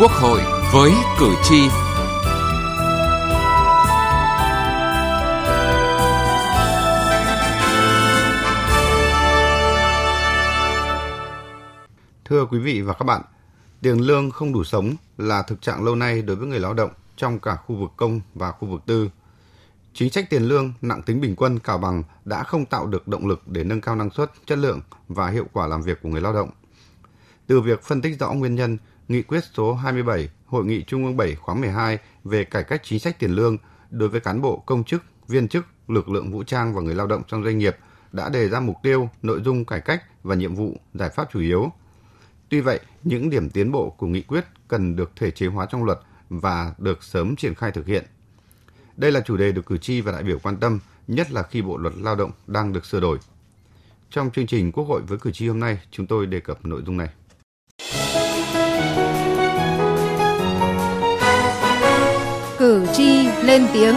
Quốc hội với cử tri. Thưa quý vị và các bạn, tiền lương không đủ sống là thực trạng lâu nay đối với người lao động trong cả khu vực công và khu vực tư. Chính sách tiền lương nặng tính bình quân cào bằng đã không tạo được động lực để nâng cao năng suất, chất lượng và hiệu quả làm việc của người lao động. Từ việc phân tích rõ nguyên nhân, Nghị quyết số 27 Hội nghị Trung ương 7 khóa 12 về cải cách chính sách tiền lương đối với cán bộ, công chức, viên chức, lực lượng vũ trang và người lao động trong doanh nghiệp đã đề ra mục tiêu, nội dung cải cách và nhiệm vụ, giải pháp chủ yếu. Tuy vậy, những điểm tiến bộ của nghị quyết cần được thể chế hóa trong luật và được sớm triển khai thực hiện. Đây là chủ đề được cử tri và đại biểu quan tâm, nhất là khi Bộ luật Lao động đang được sửa đổi. Trong chương trình Quốc hội với cử tri hôm nay, chúng tôi đề cập nội dung này. Cử tri lên tiếng.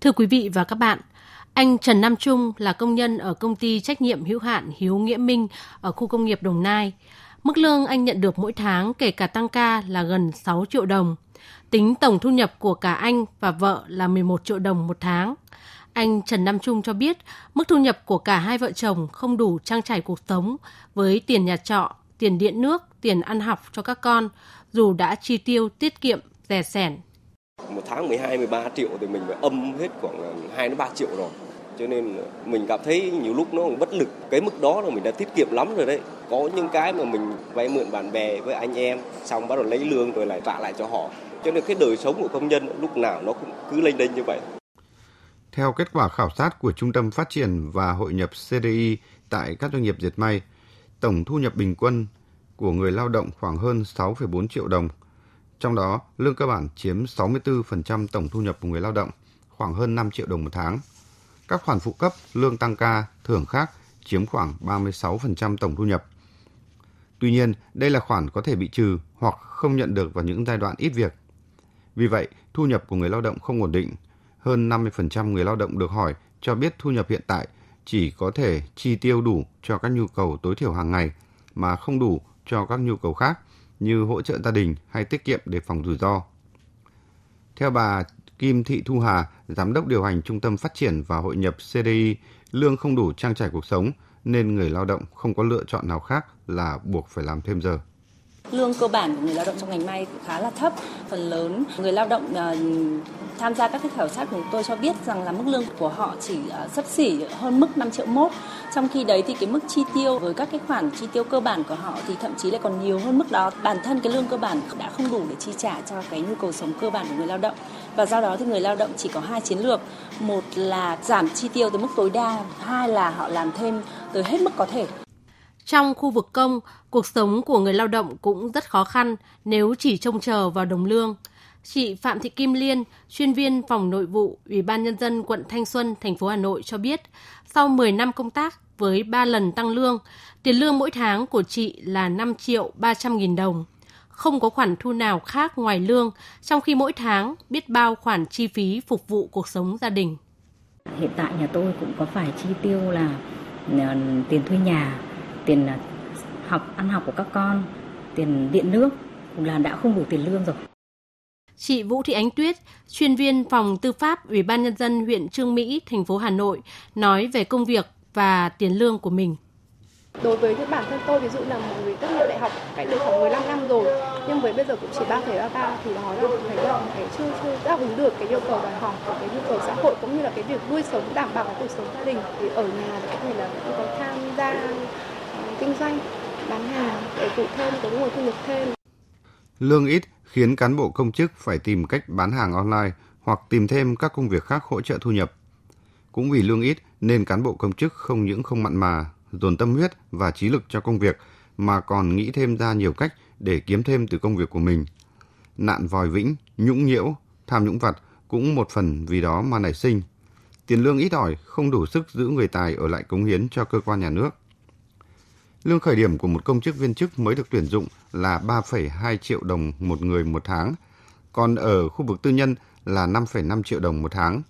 Thưa quý vị và các bạn, anh Trần Nam Trung là công nhân ở công ty trách nhiệm hữu hạn Hiếu Nghĩa Minh ở khu công nghiệp Đồng Nai. Mức lương anh nhận được mỗi tháng kể cả tăng ca là gần 6 triệu đồng. Tính tổng thu nhập của cả anh và vợ là 11 triệu đồng một tháng. Anh Trần Nam Trung cho biết mức thu nhập của cả hai vợ chồng không đủ trang trải cuộc sống với tiền nhà trọ, tiền điện nước, tiền ăn học cho các con, dù đã chi tiêu tiết kiệm, rẻ sẻn. Một tháng 12, 13 triệu thì mình phải âm hết khoảng 2 đến 3 triệu rồi. Cho nên mình cảm thấy nhiều lúc nó bất lực. Cái mức đó là mình đã tiết kiệm lắm rồi đấy. Có những cái mà mình vay mượn bạn bè với anh em, xong bắt đầu lấy lương rồi lại trả lại cho họ. Cho nên cái đời sống của công nhân lúc nào nó cũng cứ lênh đênh như vậy. Theo kết quả khảo sát của Trung tâm Phát triển và Hội nhập CDI tại các doanh nghiệp dệt may, tổng thu nhập bình quân của người lao động khoảng hơn 6,4 triệu đồng. Trong đó, lương cơ bản chiếm 64% tổng thu nhập của người lao động, khoảng hơn 5 triệu đồng một tháng. Các khoản phụ cấp, lương tăng ca, thưởng khác chiếm khoảng 36% tổng thu nhập. Tuy nhiên, đây là khoản có thể bị trừ hoặc không nhận được vào những giai đoạn ít việc. Vì vậy, thu nhập của người lao động không ổn định. Hơn 50% người lao động được hỏi cho biết thu nhập hiện tại chỉ có thể chi tiêu đủ cho các nhu cầu tối thiểu hàng ngày mà không đủ cho các nhu cầu khác như hỗ trợ gia đình hay tiết kiệm để phòng rủi ro. Theo bà Kim Thị Thu Hà, Giám đốc điều hành Trung tâm Phát triển và Hội nhập CDI, lương không đủ trang trải cuộc sống nên người lao động không có lựa chọn nào khác là buộc phải làm thêm giờ. Lương cơ bản của người lao động trong ngành may khá là thấp. Phần lớn người lao động uh, tham gia các cái khảo sát của chúng tôi cho biết rằng là mức lương của họ chỉ uh, sấp xỉ hơn mức 5 triệu mốt. Trong khi đấy thì cái mức chi tiêu với các cái khoản chi tiêu cơ bản của họ thì thậm chí lại còn nhiều hơn mức đó. Bản thân cái lương cơ bản đã không đủ để chi trả cho cái nhu cầu sống cơ bản của người lao động. Và do đó thì người lao động chỉ có hai chiến lược. Một là giảm chi tiêu tới mức tối đa, hai là họ làm thêm tới hết mức có thể. Trong khu vực công, cuộc sống của người lao động cũng rất khó khăn nếu chỉ trông chờ vào đồng lương. Chị Phạm Thị Kim Liên, chuyên viên phòng nội vụ Ủy ban Nhân dân quận Thanh Xuân, thành phố Hà Nội cho biết, sau 10 năm công tác với 3 lần tăng lương, tiền lương mỗi tháng của chị là 5 triệu 300 nghìn đồng. Không có khoản thu nào khác ngoài lương, trong khi mỗi tháng biết bao khoản chi phí phục vụ cuộc sống gia đình. Hiện tại nhà tôi cũng có phải chi tiêu là ờ, tiền thuê nhà, tiền à, học ăn học của các con, tiền điện nước là đã không đủ tiền lương rồi. Chị Vũ Thị Ánh Tuyết, chuyên viên phòng tư pháp Ủy ban nhân dân huyện Trương Mỹ, thành phố Hà Nội nói về công việc và tiền lương của mình. Đối với bản thân tôi ví dụ là một người tốt nghiệp đại học cách đây khoảng 15 năm rồi nhưng với bây giờ cũng chỉ 3,33 thì đó là thấy là cái chưa chưa đáp ứng được cái yêu cầu đòi hỏi của cái nhu cầu xã hội cũng như là cái việc nuôi sống đảm bảo cuộc sống gia đình thì ở nhà thì có thể là có tham gia kinh doanh, bán hàng để phụ thêm có nguồn thu nhập thêm. Lương ít khiến cán bộ công chức phải tìm cách bán hàng online hoặc tìm thêm các công việc khác hỗ trợ thu nhập. Cũng vì lương ít nên cán bộ công chức không những không mặn mà, dồn tâm huyết và trí lực cho công việc mà còn nghĩ thêm ra nhiều cách để kiếm thêm từ công việc của mình. Nạn vòi vĩnh, nhũng nhiễu, tham nhũng vặt cũng một phần vì đó mà nảy sinh. Tiền lương ít ỏi không đủ sức giữ người tài ở lại cống hiến cho cơ quan nhà nước. Lương khởi điểm của một công chức viên chức mới được tuyển dụng là 3,2 triệu đồng một người một tháng, còn ở khu vực tư nhân là 5,5 triệu đồng một tháng.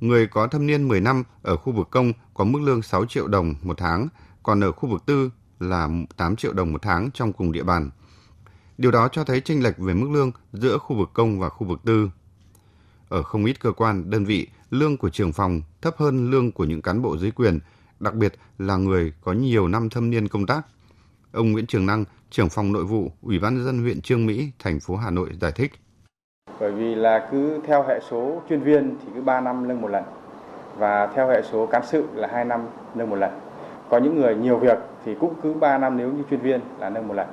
Người có thâm niên 10 năm ở khu vực công có mức lương 6 triệu đồng một tháng, còn ở khu vực tư là 8 triệu đồng một tháng trong cùng địa bàn. Điều đó cho thấy chênh lệch về mức lương giữa khu vực công và khu vực tư. Ở không ít cơ quan, đơn vị, lương của trưởng phòng thấp hơn lương của những cán bộ dưới quyền, đặc biệt là người có nhiều năm thâm niên công tác. Ông Nguyễn Trường Năng, trưởng phòng nội vụ, Ủy ban nhân dân huyện Trương Mỹ, thành phố Hà Nội giải thích. Bởi vì là cứ theo hệ số chuyên viên thì cứ 3 năm nâng một lần và theo hệ số cán sự là 2 năm nâng một lần. Có những người nhiều việc thì cũng cứ 3 năm nếu như chuyên viên là nâng một lần.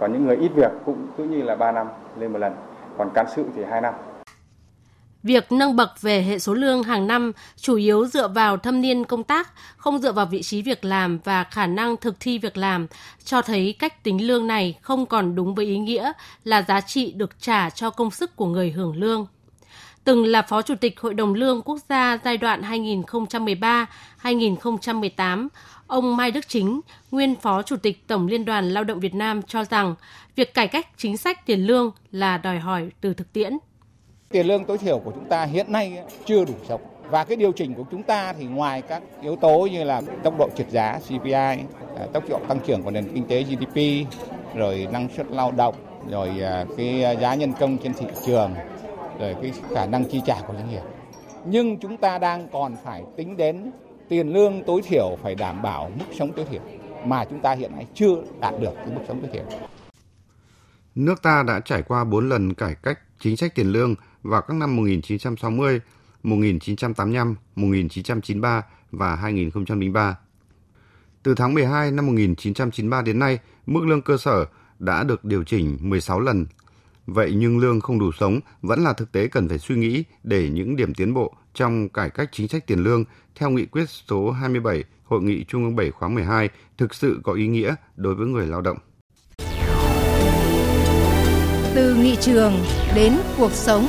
Còn những người ít việc cũng cứ như là 3 năm lên một lần. Còn cán sự thì 2 năm. Việc nâng bậc về hệ số lương hàng năm chủ yếu dựa vào thâm niên công tác, không dựa vào vị trí việc làm và khả năng thực thi việc làm, cho thấy cách tính lương này không còn đúng với ý nghĩa là giá trị được trả cho công sức của người hưởng lương. Từng là Phó Chủ tịch Hội đồng Lương Quốc gia giai đoạn 2013-2018, ông Mai Đức Chính, nguyên Phó Chủ tịch Tổng Liên đoàn Lao động Việt Nam cho rằng việc cải cách chính sách tiền lương là đòi hỏi từ thực tiễn. Tiền lương tối thiểu của chúng ta hiện nay chưa đủ sống. Và cái điều chỉnh của chúng ta thì ngoài các yếu tố như là tốc độ trượt giá CPI, à, tốc độ tăng trưởng của nền kinh tế GDP, rồi năng suất lao động, rồi à, cái à, giá nhân công trên thị trường, rồi cái khả năng chi trả của doanh nghiệp. Nhưng chúng ta đang còn phải tính đến tiền lương tối thiểu phải đảm bảo mức sống tối thiểu mà chúng ta hiện nay chưa đạt được cái mức sống tối thiểu. Nước ta đã trải qua 4 lần cải cách chính sách tiền lương vào các năm 1960, 1985, 1993 và 2003. Từ tháng 12 năm 1993 đến nay, mức lương cơ sở đã được điều chỉnh 16 lần. Vậy nhưng lương không đủ sống vẫn là thực tế cần phải suy nghĩ để những điểm tiến bộ trong cải cách chính sách tiền lương theo nghị quyết số 27 Hội nghị Trung ương 7 khóa 12 thực sự có ý nghĩa đối với người lao động. Từ nghị trường đến cuộc sống.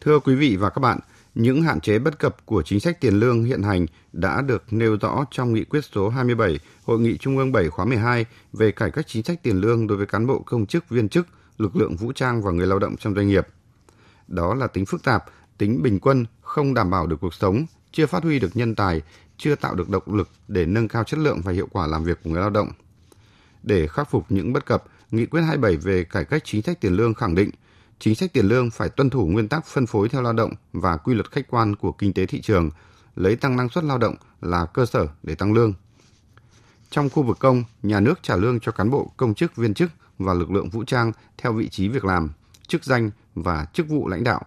Thưa quý vị và các bạn, những hạn chế bất cập của chính sách tiền lương hiện hành đã được nêu rõ trong nghị quyết số 27 Hội nghị Trung ương 7 khóa 12 về cải cách chính sách tiền lương đối với cán bộ công chức viên chức, lực lượng vũ trang và người lao động trong doanh nghiệp. Đó là tính phức tạp, tính bình quân, không đảm bảo được cuộc sống, chưa phát huy được nhân tài, chưa tạo được động lực để nâng cao chất lượng và hiệu quả làm việc của người lao động. Để khắc phục những bất cập, Nghị quyết 27 về cải cách chính sách tiền lương khẳng định chính sách tiền lương phải tuân thủ nguyên tắc phân phối theo lao động và quy luật khách quan của kinh tế thị trường, lấy tăng năng suất lao động là cơ sở để tăng lương. Trong khu vực công, nhà nước trả lương cho cán bộ, công chức, viên chức và lực lượng vũ trang theo vị trí việc làm, chức danh và chức vụ lãnh đạo.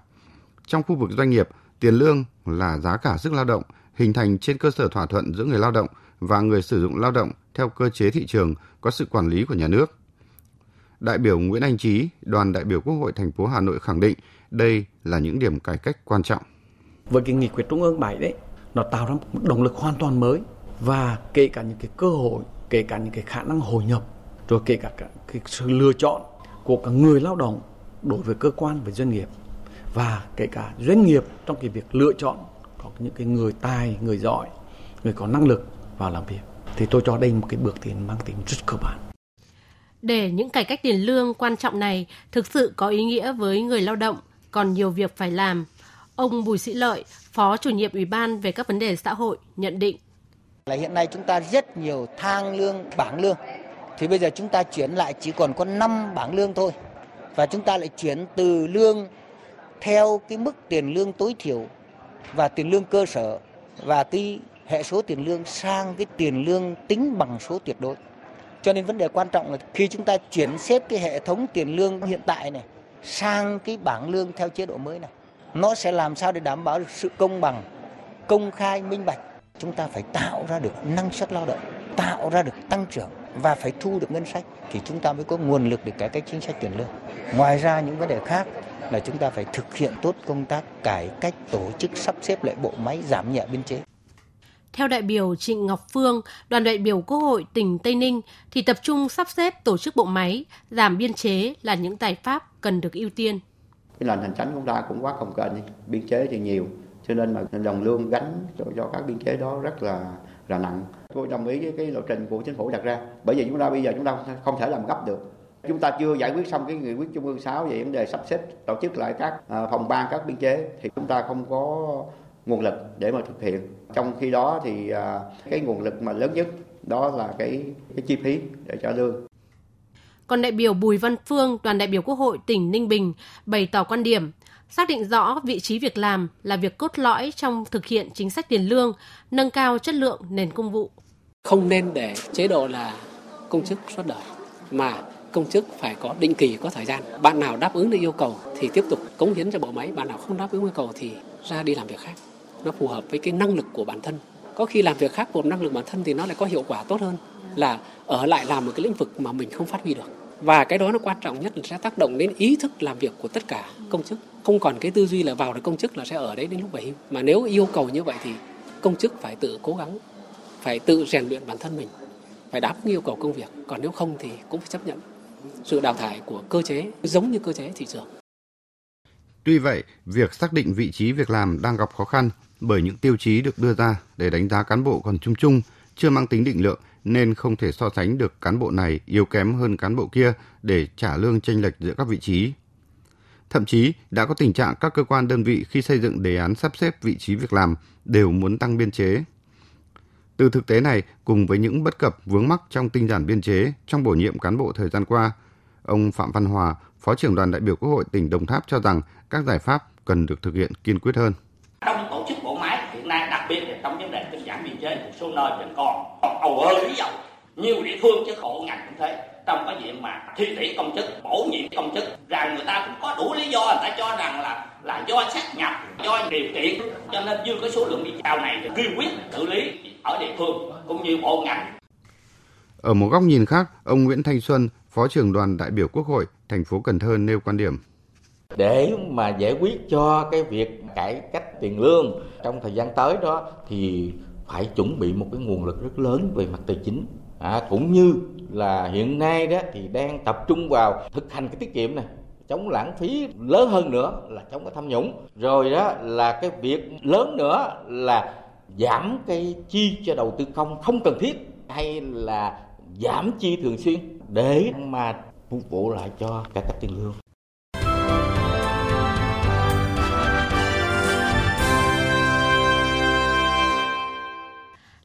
Trong khu vực doanh nghiệp, tiền lương là giá cả sức lao động hình thành trên cơ sở thỏa thuận giữa người lao động và người sử dụng lao động theo cơ chế thị trường có sự quản lý của nhà nước. Đại biểu Nguyễn Anh Trí, đoàn đại biểu Quốc hội thành phố Hà Nội khẳng định đây là những điểm cải cách quan trọng. Với cái nghị quyết Trung ương 7 đấy, nó tạo ra một động lực hoàn toàn mới và kể cả những cái cơ hội, kể cả những cái khả năng hội nhập, rồi kể cả cái sự lựa chọn của cả người lao động đối với cơ quan và doanh nghiệp và kể cả doanh nghiệp trong cái việc lựa chọn có những cái người tài, người giỏi, người có năng lực vào làm việc. Thì tôi cho đây một cái bước tiến mang tính rất cơ bản. Để những cải cách tiền lương quan trọng này thực sự có ý nghĩa với người lao động, còn nhiều việc phải làm. Ông Bùi Sĩ Lợi, Phó chủ nhiệm Ủy ban về các vấn đề xã hội, nhận định. Là hiện nay chúng ta rất nhiều thang lương, bảng lương. Thì bây giờ chúng ta chuyển lại chỉ còn có 5 bảng lương thôi. Và chúng ta lại chuyển từ lương theo cái mức tiền lương tối thiểu và tiền lương cơ sở và cái hệ số tiền lương sang cái tiền lương tính bằng số tuyệt đối. Cho nên vấn đề quan trọng là khi chúng ta chuyển xếp cái hệ thống tiền lương hiện tại này sang cái bảng lương theo chế độ mới này, nó sẽ làm sao để đảm bảo được sự công bằng, công khai, minh bạch. Chúng ta phải tạo ra được năng suất lao động, tạo ra được tăng trưởng và phải thu được ngân sách thì chúng ta mới có nguồn lực để cải cách chính sách tiền lương. Ngoài ra những vấn đề khác là chúng ta phải thực hiện tốt công tác cải cách tổ chức sắp xếp lại bộ máy giảm nhẹ biên chế. Theo đại biểu Trịnh Ngọc Phương, đoàn đại biểu Quốc hội tỉnh Tây Ninh thì tập trung sắp xếp tổ chức bộ máy, giảm biên chế là những giải pháp cần được ưu tiên. Cái nền hành chính chúng ta cũng quá công kênh, biên chế thì nhiều, cho nên mà đồng lương gánh cho, cho các biên chế đó rất là là nặng. Tôi đồng ý với cái lộ trình của chính phủ đặt ra, bởi vì chúng ta bây giờ chúng ta không thể làm gấp được. Chúng ta chưa giải quyết xong cái nghị quyết Trung ương 6 về vấn đề sắp xếp tổ chức lại các à, phòng ban các biên chế thì chúng ta không có nguồn lực để mà thực hiện. Trong khi đó thì à, cái nguồn lực mà lớn nhất đó là cái cái chi phí để trả lương. Còn đại biểu Bùi Văn Phương, đoàn đại biểu Quốc hội tỉnh Ninh Bình bày tỏ quan điểm xác định rõ vị trí việc làm là việc cốt lõi trong thực hiện chính sách tiền lương, nâng cao chất lượng nền công vụ. Không nên để chế độ là công chức suốt đời mà công chức phải có định kỳ có thời gian bạn nào đáp ứng được yêu cầu thì tiếp tục cống hiến cho bộ máy bạn nào không đáp ứng yêu cầu thì ra đi làm việc khác nó phù hợp với cái năng lực của bản thân. Có khi làm việc khác của năng lực bản thân thì nó lại có hiệu quả tốt hơn là ở lại làm một cái lĩnh vực mà mình không phát huy được. Và cái đó nó quan trọng nhất là sẽ tác động đến ý thức làm việc của tất cả công chức. Không còn cái tư duy là vào được công chức là sẽ ở đấy đến lúc về hưu. Mà nếu yêu cầu như vậy thì công chức phải tự cố gắng, phải tự rèn luyện bản thân mình, phải đáp ứng yêu cầu công việc. Còn nếu không thì cũng phải chấp nhận sự đào thải của cơ chế. Giống như cơ chế thị trường. Tuy vậy, việc xác định vị trí việc làm đang gặp khó khăn bởi những tiêu chí được đưa ra để đánh giá cán bộ còn chung chung, chưa mang tính định lượng nên không thể so sánh được cán bộ này yếu kém hơn cán bộ kia để trả lương chênh lệch giữa các vị trí. Thậm chí đã có tình trạng các cơ quan đơn vị khi xây dựng đề án sắp xếp vị trí việc làm đều muốn tăng biên chế. Từ thực tế này, cùng với những bất cập vướng mắc trong tinh giản biên chế trong bổ nhiệm cán bộ thời gian qua, ông Phạm Văn Hòa, Phó trưởng đoàn đại biểu Quốc hội tỉnh Đồng Tháp cho rằng các giải pháp cần được thực hiện kiên quyết hơn. Trong tổ chức bộ máy hiện nay đặc biệt là trong vấn đề tinh giản biên chế một số nơi vẫn còn còn ầu ơ lý dầu nhiều địa phương chứ khổ ngành cũng thế trong cái chuyện mà thi tuyển công chức bổ nhiệm công chức rằng người ta cũng có đủ lý do người ta cho rằng là là do sát nhập do điều kiện cho nên dư cái số lượng đi chào này thì kiên quyết xử lý ở địa phương cũng như bộ ngành ở một góc nhìn khác, ông Nguyễn Thanh Xuân, Phó trưởng đoàn đại biểu Quốc hội thành phố Cần Thơ nêu quan điểm. Để mà giải quyết cho cái việc cải cách tiền lương trong thời gian tới đó thì phải chuẩn bị một cái nguồn lực rất lớn về mặt tài chính. À, cũng như là hiện nay đó thì đang tập trung vào thực hành cái tiết kiệm này chống lãng phí lớn hơn nữa là chống cái tham nhũng. Rồi đó là cái việc lớn nữa là giảm cái chi cho đầu tư công không cần thiết hay là giảm chi thường xuyên để mà phục vụ lại cho cải cách tiền lương.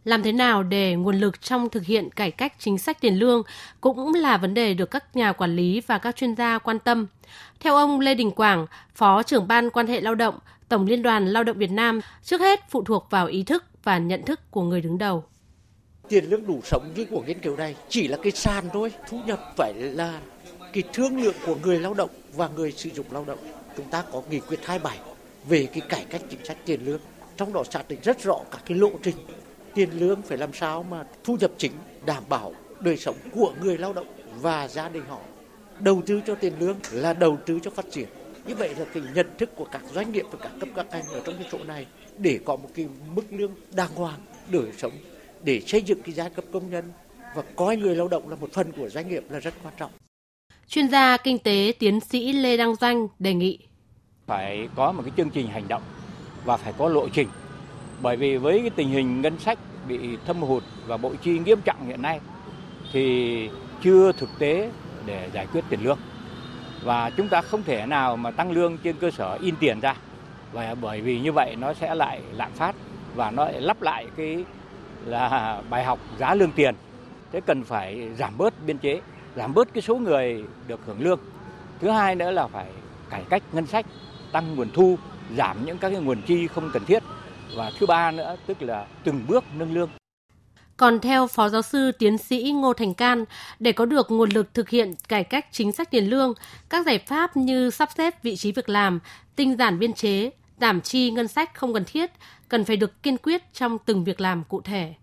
Làm thế nào để nguồn lực trong thực hiện cải cách chính sách tiền lương cũng là vấn đề được các nhà quản lý và các chuyên gia quan tâm. Theo ông Lê Đình Quảng, Phó trưởng ban quan hệ lao động, Tổng Liên đoàn Lao động Việt Nam, trước hết phụ thuộc vào ý thức và nhận thức của người đứng đầu. Tiền lương đủ sống như của nghiên cứu này chỉ là cái sàn thôi, thu nhập phải là cái thương lượng của người lao động và người sử dụng lao động. Chúng ta có nghị quyết 27 về cái cải cách chính sách tiền lương. Trong đó xác định rất rõ các cái lộ trình tiền lương phải làm sao mà thu nhập chính đảm bảo đời sống của người lao động và gia đình họ. Đầu tư cho tiền lương là đầu tư cho phát triển. Như vậy là cái nhận thức của các doanh nghiệp và các cấp các ngành ở trong cái chỗ này để có một cái mức lương đàng hoàng đời sống để xây dựng cái giai cấp công nhân và coi người lao động là một phần của doanh nghiệp là rất quan trọng. Chuyên gia kinh tế tiến sĩ Lê Đăng Doanh đề nghị phải có một cái chương trình hành động và phải có lộ trình bởi vì với cái tình hình ngân sách bị thâm hụt và bộ chi nghiêm trọng hiện nay, thì chưa thực tế để giải quyết tiền lương. Và chúng ta không thể nào mà tăng lương trên cơ sở in tiền ra. Và bởi vì như vậy nó sẽ lại lạm phát và nó lại lắp lại cái là bài học giá lương tiền. Thế cần phải giảm bớt biên chế, giảm bớt cái số người được hưởng lương. Thứ hai nữa là phải cải cách ngân sách, tăng nguồn thu, giảm những các cái nguồn chi không cần thiết và thứ ba nữa tức là từng bước nâng lương. Còn theo Phó Giáo sư Tiến sĩ Ngô Thành Can, để có được nguồn lực thực hiện cải cách chính sách tiền lương, các giải pháp như sắp xếp vị trí việc làm, tinh giản biên chế, giảm chi ngân sách không cần thiết cần phải được kiên quyết trong từng việc làm cụ thể.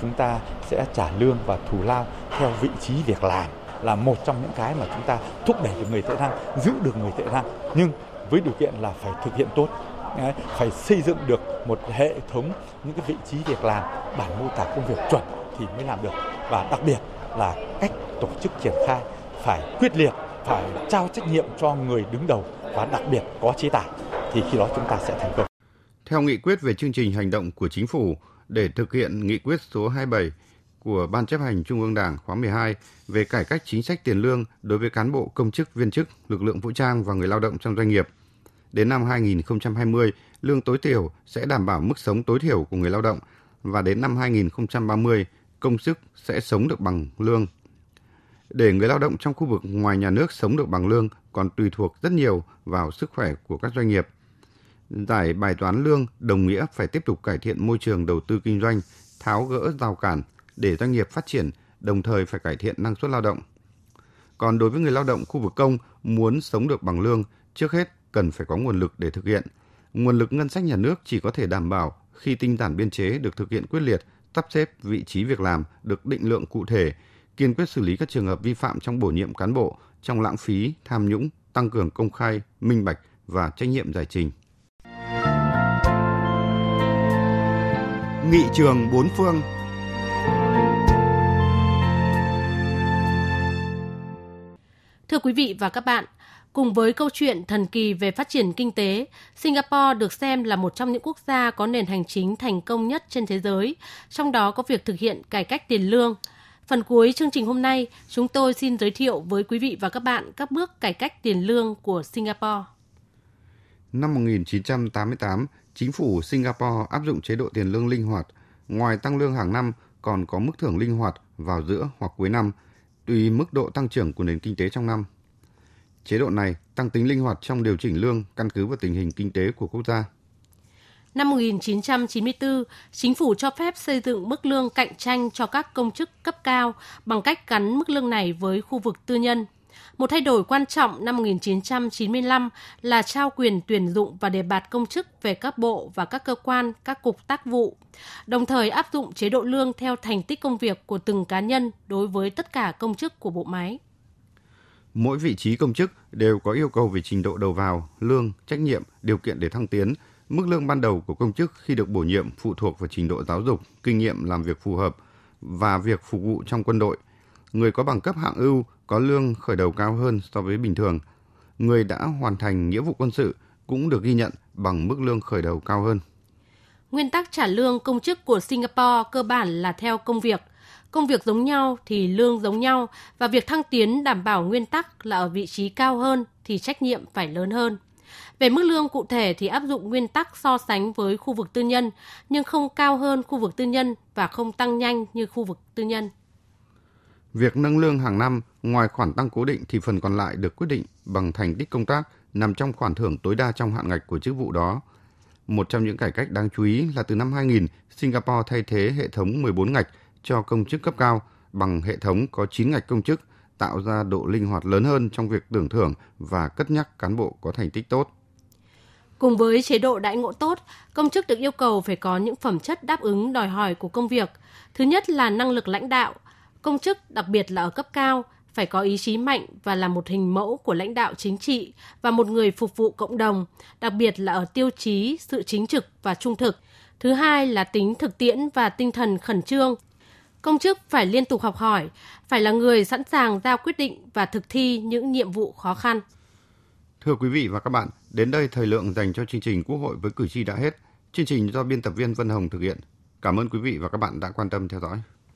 Chúng ta sẽ trả lương và thù lao theo vị trí việc làm là một trong những cái mà chúng ta thúc đẩy được người tệ năng, giữ được người tệ năng nhưng với điều kiện là phải thực hiện tốt phải xây dựng được một hệ thống những cái vị trí việc làm bản mô tả công việc chuẩn thì mới làm được và đặc biệt là cách tổ chức triển khai phải quyết liệt phải trao trách nhiệm cho người đứng đầu và đặc biệt có chế tài thì khi đó chúng ta sẽ thành công. Theo nghị quyết về chương trình hành động của chính phủ để thực hiện nghị quyết số 27 của Ban chấp hành Trung ương Đảng khóa 12 về cải cách chính sách tiền lương đối với cán bộ công chức viên chức, lực lượng vũ trang và người lao động trong doanh nghiệp – đến năm 2020, lương tối thiểu sẽ đảm bảo mức sống tối thiểu của người lao động và đến năm 2030, công sức sẽ sống được bằng lương. Để người lao động trong khu vực ngoài nhà nước sống được bằng lương còn tùy thuộc rất nhiều vào sức khỏe của các doanh nghiệp. Giải bài toán lương đồng nghĩa phải tiếp tục cải thiện môi trường đầu tư kinh doanh, tháo gỡ rào cản để doanh nghiệp phát triển, đồng thời phải cải thiện năng suất lao động. Còn đối với người lao động khu vực công muốn sống được bằng lương, trước hết cần phải có nguồn lực để thực hiện. Nguồn lực ngân sách nhà nước chỉ có thể đảm bảo khi tinh giản biên chế được thực hiện quyết liệt, sắp xếp vị trí việc làm được định lượng cụ thể, kiên quyết xử lý các trường hợp vi phạm trong bổ nhiệm cán bộ, trong lãng phí, tham nhũng, tăng cường công khai, minh bạch và trách nhiệm giải trình. Nghị trường bốn phương Thưa quý vị và các bạn, cùng với câu chuyện thần kỳ về phát triển kinh tế, Singapore được xem là một trong những quốc gia có nền hành chính thành công nhất trên thế giới, trong đó có việc thực hiện cải cách tiền lương. Phần cuối chương trình hôm nay, chúng tôi xin giới thiệu với quý vị và các bạn các bước cải cách tiền lương của Singapore. Năm 1988, chính phủ Singapore áp dụng chế độ tiền lương linh hoạt. Ngoài tăng lương hàng năm, còn có mức thưởng linh hoạt vào giữa hoặc cuối năm, tùy mức độ tăng trưởng của nền kinh tế trong năm. Chế độ này tăng tính linh hoạt trong điều chỉnh lương căn cứ vào tình hình kinh tế của quốc gia. Năm 1994, chính phủ cho phép xây dựng mức lương cạnh tranh cho các công chức cấp cao bằng cách gắn mức lương này với khu vực tư nhân. Một thay đổi quan trọng năm 1995 là trao quyền tuyển dụng và đề bạt công chức về các bộ và các cơ quan, các cục tác vụ, đồng thời áp dụng chế độ lương theo thành tích công việc của từng cá nhân đối với tất cả công chức của bộ máy. Mỗi vị trí công chức đều có yêu cầu về trình độ đầu vào, lương, trách nhiệm, điều kiện để thăng tiến. Mức lương ban đầu của công chức khi được bổ nhiệm phụ thuộc vào trình độ giáo dục, kinh nghiệm làm việc phù hợp và việc phục vụ trong quân đội. Người có bằng cấp hạng ưu có lương khởi đầu cao hơn so với bình thường. Người đã hoàn thành nghĩa vụ quân sự cũng được ghi nhận bằng mức lương khởi đầu cao hơn. Nguyên tắc trả lương công chức của Singapore cơ bản là theo công việc. Công việc giống nhau thì lương giống nhau và việc thăng tiến đảm bảo nguyên tắc là ở vị trí cao hơn thì trách nhiệm phải lớn hơn. Về mức lương cụ thể thì áp dụng nguyên tắc so sánh với khu vực tư nhân nhưng không cao hơn khu vực tư nhân và không tăng nhanh như khu vực tư nhân. Việc nâng lương hàng năm, ngoài khoản tăng cố định thì phần còn lại được quyết định bằng thành tích công tác nằm trong khoản thưởng tối đa trong hạn ngạch của chức vụ đó. Một trong những cải cách đáng chú ý là từ năm 2000, Singapore thay thế hệ thống 14 ngạch cho công chức cấp cao bằng hệ thống có 9 ngạch công chức, tạo ra độ linh hoạt lớn hơn trong việc tưởng thưởng và cất nhắc cán bộ có thành tích tốt. Cùng với chế độ đãi ngộ tốt, công chức được yêu cầu phải có những phẩm chất đáp ứng đòi hỏi của công việc. Thứ nhất là năng lực lãnh đạo, Công chức, đặc biệt là ở cấp cao, phải có ý chí mạnh và là một hình mẫu của lãnh đạo chính trị và một người phục vụ cộng đồng, đặc biệt là ở tiêu chí sự chính trực và trung thực. Thứ hai là tính thực tiễn và tinh thần khẩn trương. Công chức phải liên tục học hỏi, phải là người sẵn sàng ra quyết định và thực thi những nhiệm vụ khó khăn. Thưa quý vị và các bạn, đến đây thời lượng dành cho chương trình Quốc hội với cử tri đã hết. Chương trình do biên tập viên Vân Hồng thực hiện. Cảm ơn quý vị và các bạn đã quan tâm theo dõi.